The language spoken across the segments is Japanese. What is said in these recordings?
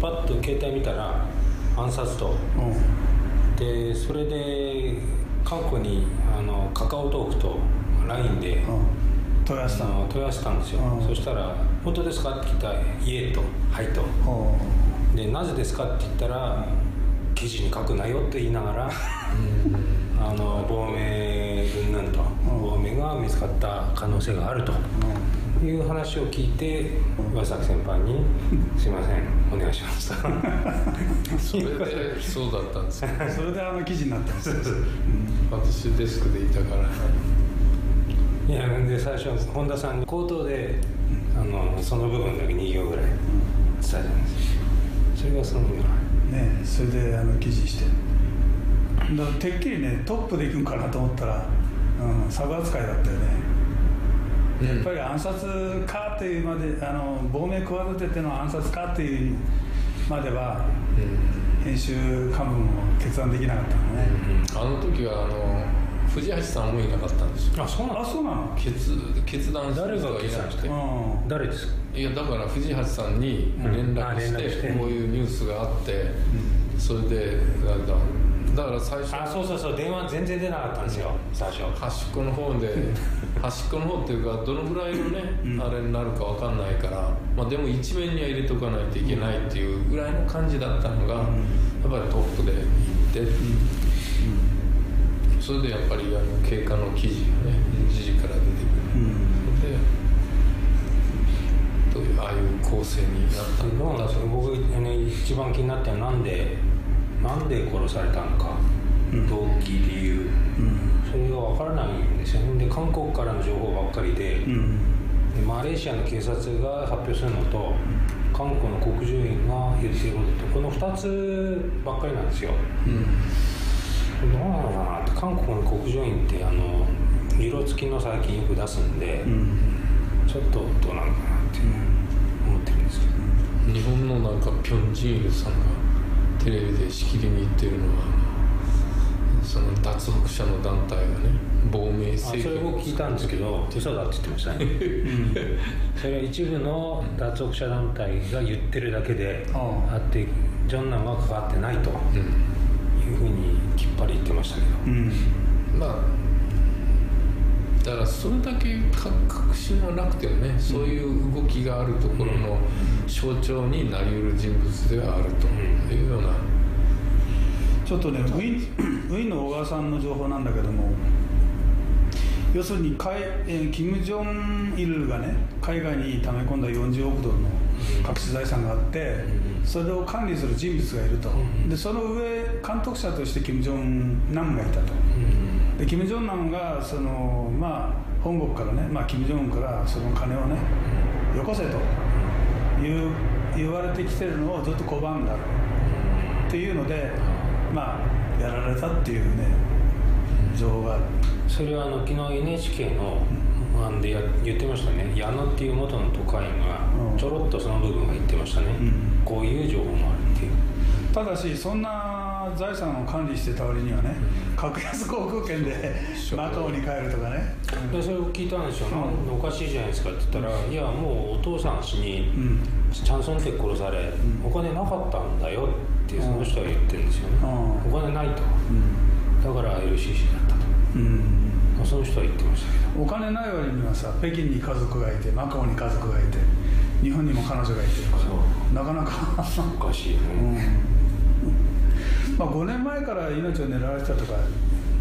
パッと携帯見たら暗殺と。うん。でそれで韓国にあのカカオトークと LINE でうん。問い合わせたあのの問い合わせたんですよ、うん。そしたら「本当ですか?」って聞いたら「いえ」と「はい」と。おで「なぜですか?」って言ったら「記事に書くなよ」って言いながら あの亡命云々と。亡命が見つかった可能性があると。ういう話を聞いて岩崎先輩に「すいませんお願いします」と それでそうだったんですよん それであの記事になったんですよ。私デスクでいたから。いやで最初本田さんに口頭であのその部分だけ2行ぐらい伝えたんです。よそれがそのぐらいねそれであの記事して。だからてっきりねトップで行くんかなと思ったら、うん、サブ扱いだったよねやっぱり暗殺かっていうまであの亡命企てての暗殺かっていうまでは編集幹部も決断できなかったのね、あの時はあの藤橋さんもいなかったんですよ。あそうなあそうなの？決決断誰がいなくて。うん。誰ですか？いやだから藤橋さんに連絡してこういうニュースがあってそれでなんだだから最初あそうそうそう電話全然出なかったんですよ最初。端っこの方で 端っこの方っていうかどのぐらいのね、あれになるかわかんないから、まあ、でも一面には入れとかないといけないっていうぐらいの感じだったのが、やっぱりトップで行って、それでやっぱりあの経過の記事がね時事から出てくる、うん。でどういうああいう構成になったのんですか僕、ね、一番気になったのはなんでなんで殺されたのか、動機理由。それが分からないんですよ。ねで韓国からの情報ばっかりで,、うん。でマレーシアの警察が発表するのと韓国の国住院が言っていることとこの2つばっかりなんですよ。どうなのかなって韓国の国住院ってあの色付きの最近よく出すんで、うん。ちょっとどうなのかなって思ってるんですけど。日本のなんかピョン・ジールさんがテレビでしきりに言ってるのはその脱北者の団体がね亡命あそ政権れ僕聞いたんですけど嘘だって言ってましたね。それは一部の脱北者団体が言ってるだけでああってジョンナンは関わってないというふうにきっぱり言ってましたけど。うん。まあだからそれだけか確信はなくてもねそういう動きがあるところの象徴になりうる人物ではあるというような。ちょっとねウィン ウィンの小川さんの情報なんだけども要するに海、えーキム・ジョンイルがね海外に溜め込んだ40億ドルの隠し財産があってそれを管理する人物がいると。でその上監督者としてキム・ジョンナムがいたとでキム・ジョンナムがそのまあ本国からね、まあ、キム・ジョンウンからその金をねよこせという言われてきてるのをずっと拒んだっていうのでまあやられたっていうね情報がある。それはあの昨日 NHK の案でや言ってましたね。矢野っていう元の特派員うん。がちょろっとその部分が言ってましたね、うん。こういう情報もあるっていう。ただしそんな財産を管理してた割にはね格安航空券でマカオに帰るとかね。でそれを聞いたんですよ、なんでおかしいじゃないですかって言ったら、いやもうお父さん死にうん。チャンソンテ殺され、お金なかったんだよってその人は言ってるんですよね、うお金ないと。うん。だから LCC だったと。うん。まあその人は言ってましたけど。お金ない割にはさ北京に家族がいてマカオに家族がいて日本にも彼女がいてなかなか。おかしいようん。ね、まあ、5年前から命を狙われてたとか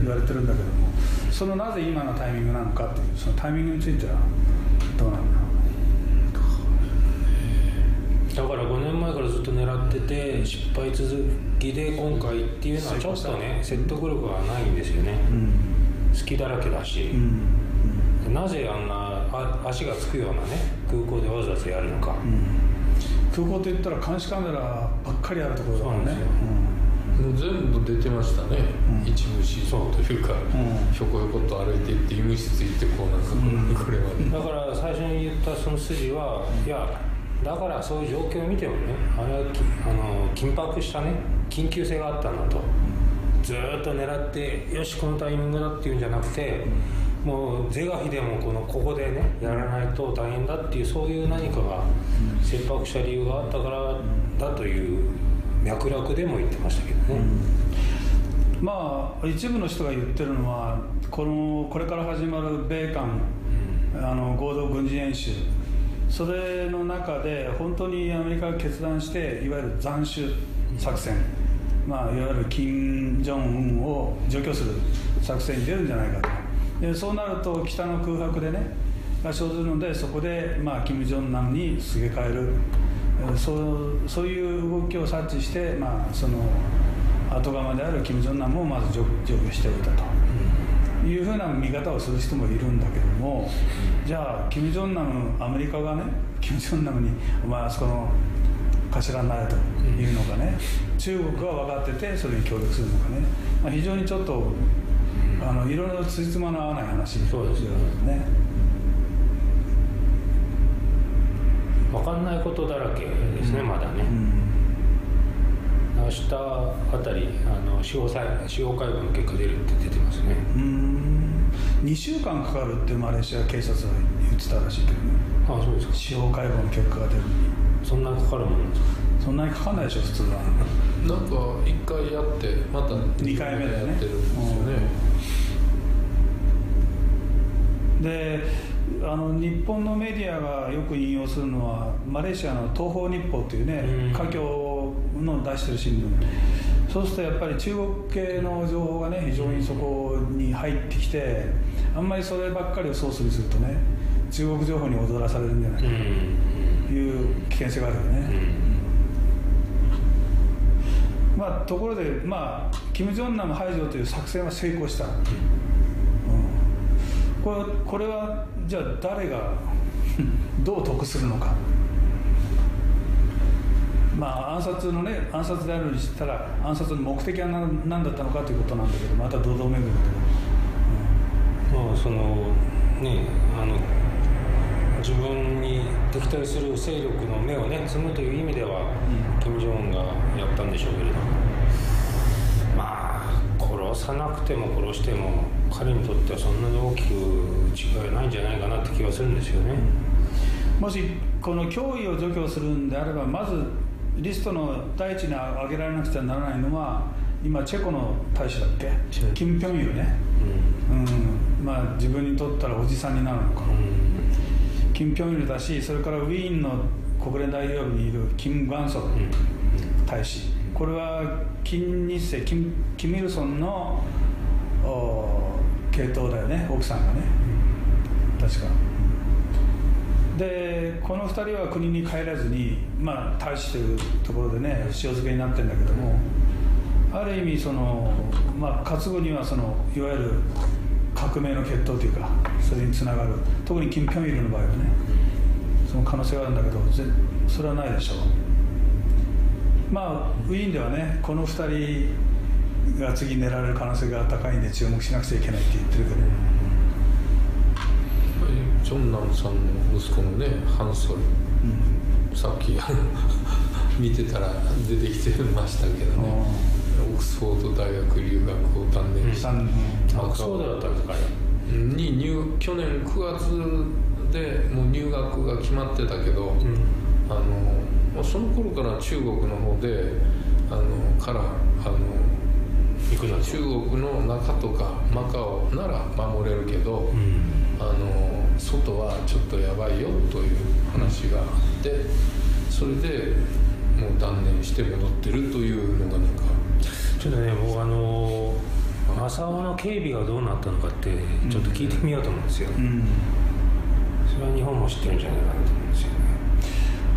言われてるんだけどもそのなぜ今のタイミングなのかっていうそのタイミングについてはどうなんだだから5年前からずっと狙ってて失敗続きで今回っていうのはちょっとね説得力がないんですよね。うん。好きだらけだし。う、ん。なぜあんなあ足がつくようなね空港でわざわざやるのか、うん。空港といったら監視カメラばっかりあるところだですよもう全部出てましたね、うん。一部始終というか、ん。ひょこひょこっと歩いていって医務室行ってこうなんかこれ,、これは。ねだから最初に言ったその筋はいやだからそういう状況を見てもねあれはきあの緊迫したね緊急性があったんだとずーっと狙ってよしこのタイミングだっていうんじゃなくてもう是が非でもこのここでねやらないと大変だっていうそういう何かが切迫した理由があったからだという脈絡でも言ってましたけどね、まあ一部の人が言ってるのはこのこれから始まる米韓、あの合同軍事演習。それの中で本当にアメリカが決断していわゆる斬首作戦、まあ、いわゆる金正恩を除去する作戦に出るんじゃないかと。でそうなると北の空白でねが生ずるのでそこで、まあ、金正男にすげ替えるそうそういう動きを察知して、まあ、その後釜である金正男もまず除除去しておいたと。いうふうな見方をする人もいるんだけどもじゃあ金正男アメリカがね金正男に「お前あそこの頭になれ」というのかね、中国が分かっててそれに協力するのかね、まあ、非常にちょっとあのいろいろつじつまの合わない話そうですよね。分かんないことだらけですね、まだね、うん明日あたりあの司法裁司法解剖の結果出るって出てますね。うーん。2週間かかるってマレーシア警察は言ってたらしいけどね。ああそうですか。司法解剖の結果が出る。のにそんなかかるもんなんですか？そんなにかかんないでしょ普通は。なんか一回やってまた二回目だよね。やってるんですよね、であの日本のメディアがよく引用するのはマレーシアの東方日報っていうねうん。華僑の出してる新聞。そうするとやっぱり中国系の情報がね非常にそこに入ってきてあんまりそればっかりをソースにするとね中国情報に踊らされるんじゃないかうん。という危険性があるよね、まあ、ところで、まあ、金正男排除という作戦は成功した、うん。これこれはじゃあ誰が どう得するのか。まあ暗殺のね暗殺であるにしたら暗殺の目的は何何だったのかということなんだけどまた堂々巡りだけど、まあそのねあの自分に敵対する勢力の目をね摘むという意味では、金正恩がやったんでしょうけれども。まあ殺さなくても殺しても彼にとってはそんなに大きく違いないんじゃないかなって気がするんですよね、もしこの脅威を除去するんであればまずリストの第一に挙げられなくちゃならないのは今チェコの大使だっけ？キム・ピョンユルね、うん、まあ自分にとったらおじさんになるのか、キム・ピョンだしそれからウィーンの国連大統領にいるキム・ガンソル大使。これは金日成キム・キム・イルソンのお系統だよね奥さんがね。確か。でこの2人は国に帰らずにまあ大使というところでね塩漬けになってるんだけどもある意味そのまあ活後にはそのいわゆる革命の血統というかそれにつながる。特にキム・ピョンイルの場合はねその可能性があるんだけどそれはないでしょう。まあウィーンではねこの2人が次狙われる可能性が高いんで注目しなくちゃいけないって言ってるけど。ジョンナムさんの息子のねハンソル。さっきあの見てたら出てきてましたけどね。オックスフォード大学留学を断念して、三あそうだったんですかに入去年9月でもう入学が決まってたけど、あのまあその頃から中国の方であのからあの行くな中国の中とかマカオなら守れるけど、うん。あの外はちょっとやばいよという話があってそれでもう断念して戻ってるというのがなんか。ちょっとね僕あの正雄の警備がどうなったのかってちょっと聞いてみようと思うんですよ、うん。それは日本も知ってるんじゃないかなと思うんですよね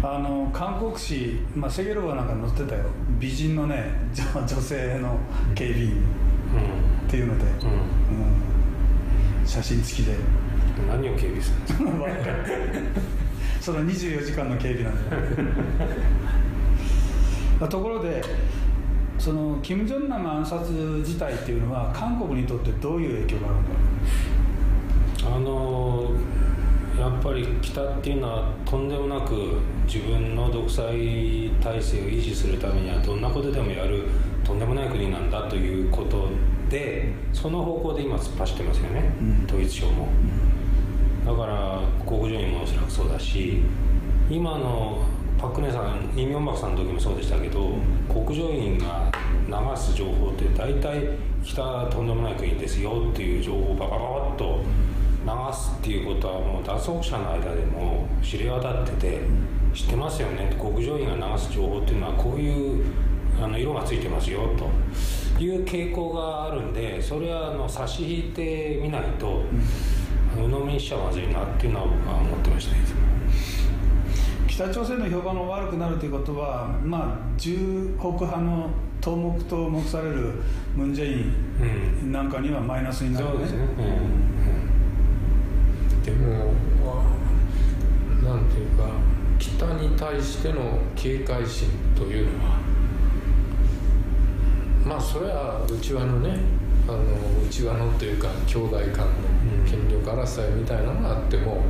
あの韓国紙、まあ、セゲロバなんか載ってたよ。美人のね女女性の警備員っていうので、うん、うん。うん写真付きで。何を警備するんですか？その24時間の警備なんだよ。ま あところでその金正恩の暗殺自体っていうのは韓国にとってどういう影響があるんだろあのやっぱり北っていうのはとんでもなく自分の独裁体制を維持するためにはどんなことでもやるとんでもない国なんだということでその方向で今突っ走ってますよね、うん。統一省も、だから国上にもおそらくそうだし今のパク・ネさんイ・ミョンバクさんの時もそうでしたけど、国上院が流す情報って大体北はとん。でもない国ですよっていう情報をババババッと流すっていうことはもう脱北者の間でも知れ渡ってて、知ってますよね。国上院が流す情報っていうのはこういうあの色がついてますよと。いう傾向があるんでそれはあの差し引いてみないと、鵜呑みにしちゃまずいなっていうのは僕は思ってましたねいつも。北朝鮮の評判が悪くなるということは、まあ、重北派の頭目と目されるムン・ジェインなんかにはマイナスになるそうですね、でもあなんていうか北に対しての警戒心というのはまあそれは内輪のねあの内輪のというか兄弟間の権力争いみたいなのがあっても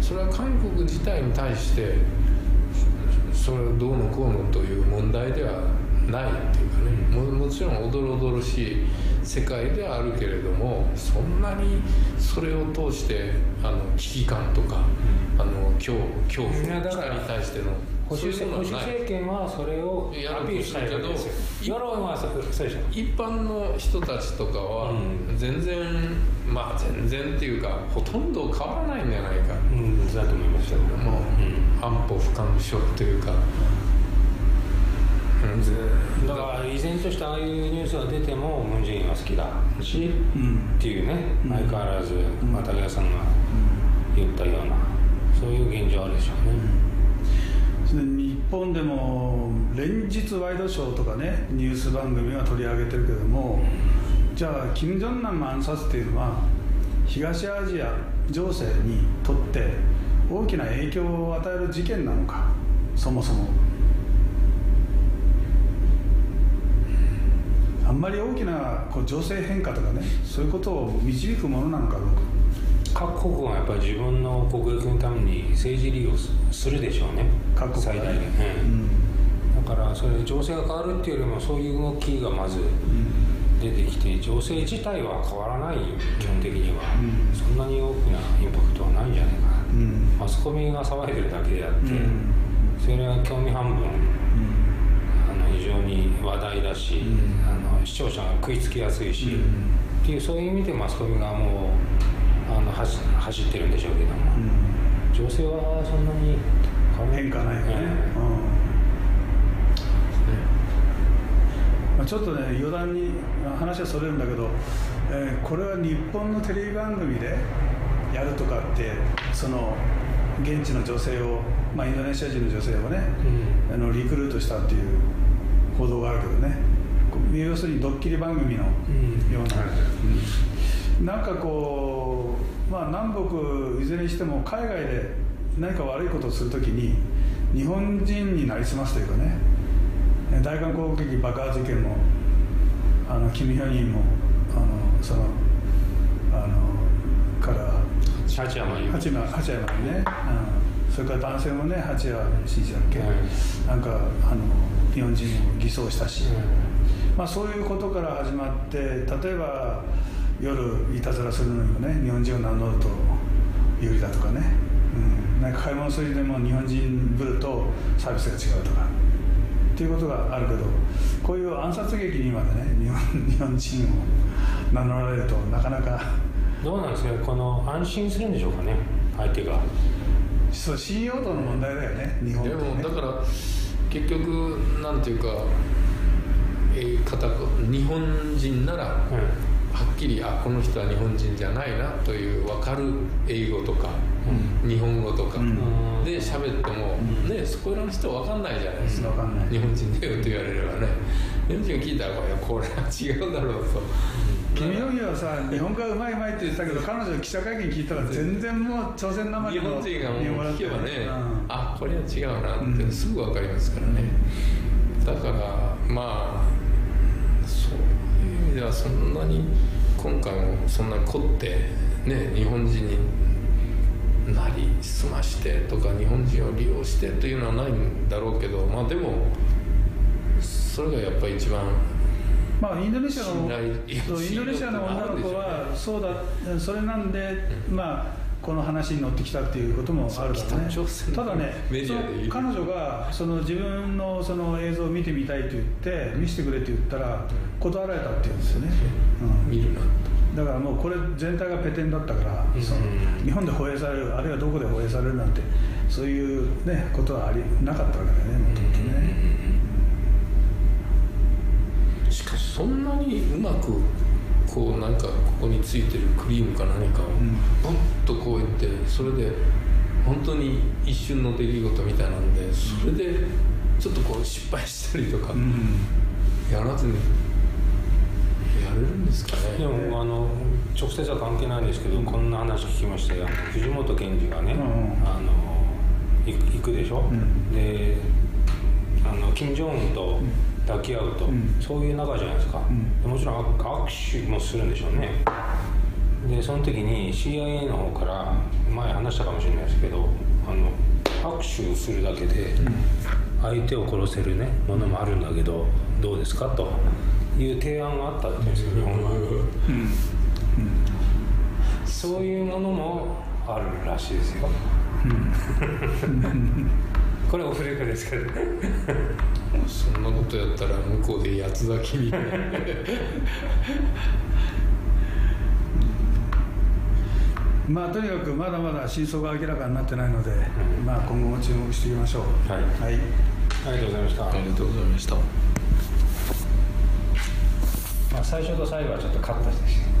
それは韓国自体に対してそれをどうのこうのという問題ではないっていうかねももちろんおどろおどろしい世界ではあるけれどもそんなにそれを通してあの危機感とか、あの恐恐怖に対しての保守政権はそれをアピールしたいわけど世論はそうでしょ一般の人たちとかはうん。全然、まあ全然っていうかほとんど変わらないんじゃないか。うんだと思いますよ。もう、安保不干渉というか、うん。ぜだから依然としてああいうニュースが出てもムン・ジェインは好きだし、うん。っていうねうん。相変わらず又谷さんが言ったようなそういう現状あるでしょうね、それで日本でも連日ワイドショーとかねニュース番組は取り上げてるけどもじゃあ金正男の暗殺っていうのは東アジア情勢にとって大きな影響を与える事件なのかそもそも。あんまり大きなこう情勢変化とかねそういうことを導くものなのかどうか。各国がやっぱり自分の国益のために政治利用すするでしょうね。各国最大限、うん。だからそれ情勢が変わるっていうよりもそういう動きがまず出てきて情勢自体は変わらないよ基本的には、うん。そんなに大きなインパクトはないんじゃないかな、うん。マスコミが騒いでるだけであって、うん。それが興味半分あの非常に話題だし、うん。あの視聴者が食いつきやすいし、うん。っていうそういう意味でマスコミがもうあの走走ってるんでしょうけども、うん。情勢はそんなに変化ないよね、うんうん。まあ、ちょっとね余談に話はそれるんだけど、えーこれは日本のテレビ番組でやるとかってその現地の女性を、まあ、インドネシア人の女性をね、うん。あのリクルートしたっていう報道があるけどね。要するにドッキリ番組のうんような、はいうんなんかこう、まあ、南北いずれにしても海外で何か悪いことをするときに日本人になりすますというかね大韓攻撃爆破事件もあのキム・ヒョニンもあのそのあのから八山由八山八山にね、うん、それから男性もね八山真司だっけ、はい。なんかあの日本人を偽装したし、まあ、そういうことから始まって例えば夜いたずらするのにもね日本人を名乗ると有利だとかね、うん、なんか買い物するでも日本人ぶるとサービスが違うとか。っていうことがあるけどこういう暗殺劇にまでね日本 日本人を名乗られるとなかなか。どうなんですかこの安心するんでしょうかね相手が。そう信用度の問題だよね日本ってでねもだから結局なんていうか、えー、日本人ならはうっきりあこの人は日本人じゃないなという分かる英語とか、日本語とか、うん。で喋っても、ねそこらの人分かんないじゃないですか、日本人だよと言われればね。日本人が聞いたらこれは違うだろうと。君の家はさ日本語がうまいうまいって言ってたけど彼女記者会見聞いたら全然もう朝鮮生日本人がもう聞けばね、あこれは違うなってうん。すぐ分かりますからね、だからまあそんなに今回もそんなに凝ってね日本人になりすましてとか日本人を利用してというのはないんだろうけどまあでもそれがやっぱり一番まあインドネシアのインドネシアの女の子はそうだそれなんで、まあこの話に乗ってきたっていうこともあるだろうねただね彼女がその自分のその映像を見てみたいと言って見せてくれって言ったら断られたって言うんですよね、うん。見るなだからもうこれ全体がペテンだったから、うん。その日本で放映されるあるいはどこで放映されるなんてそういうねことはありなかったわけだよねもともとね、しかしそんなにうまくこうなんかここについてるクリームか何かをん。ブッとこうやってそれで本当に一瞬の出来事みたいなんでそれでちょっとこう失敗したりとかうん。やらずにやれるんですかでねもあの直接は関係ないんですけど、こんな話聞きましたよ。藤本健二がね、うん。あの行く行くでしょ、ん。であの金正恩と抱き合うと、ん。そういう仲じゃないですか、ん。でもちろん握手もするんでしょうね。でその時に CIA の方から前話したかもしれないですけどあの握手をするだけで相手を殺せるねものもあるんだけどどうですか？という提案があったって言うん。で。すよ日そういうものもあるらしいですよ。これオフレコですけど。そんなことやったら向こうで八つ咲きみたいなまあとにかくまだまだ真相が明らかになってないので、まあ今後も注目していきましょうはいはいありがとうございました。ありがとうございましたまあ最初と最後はちょっとカットして。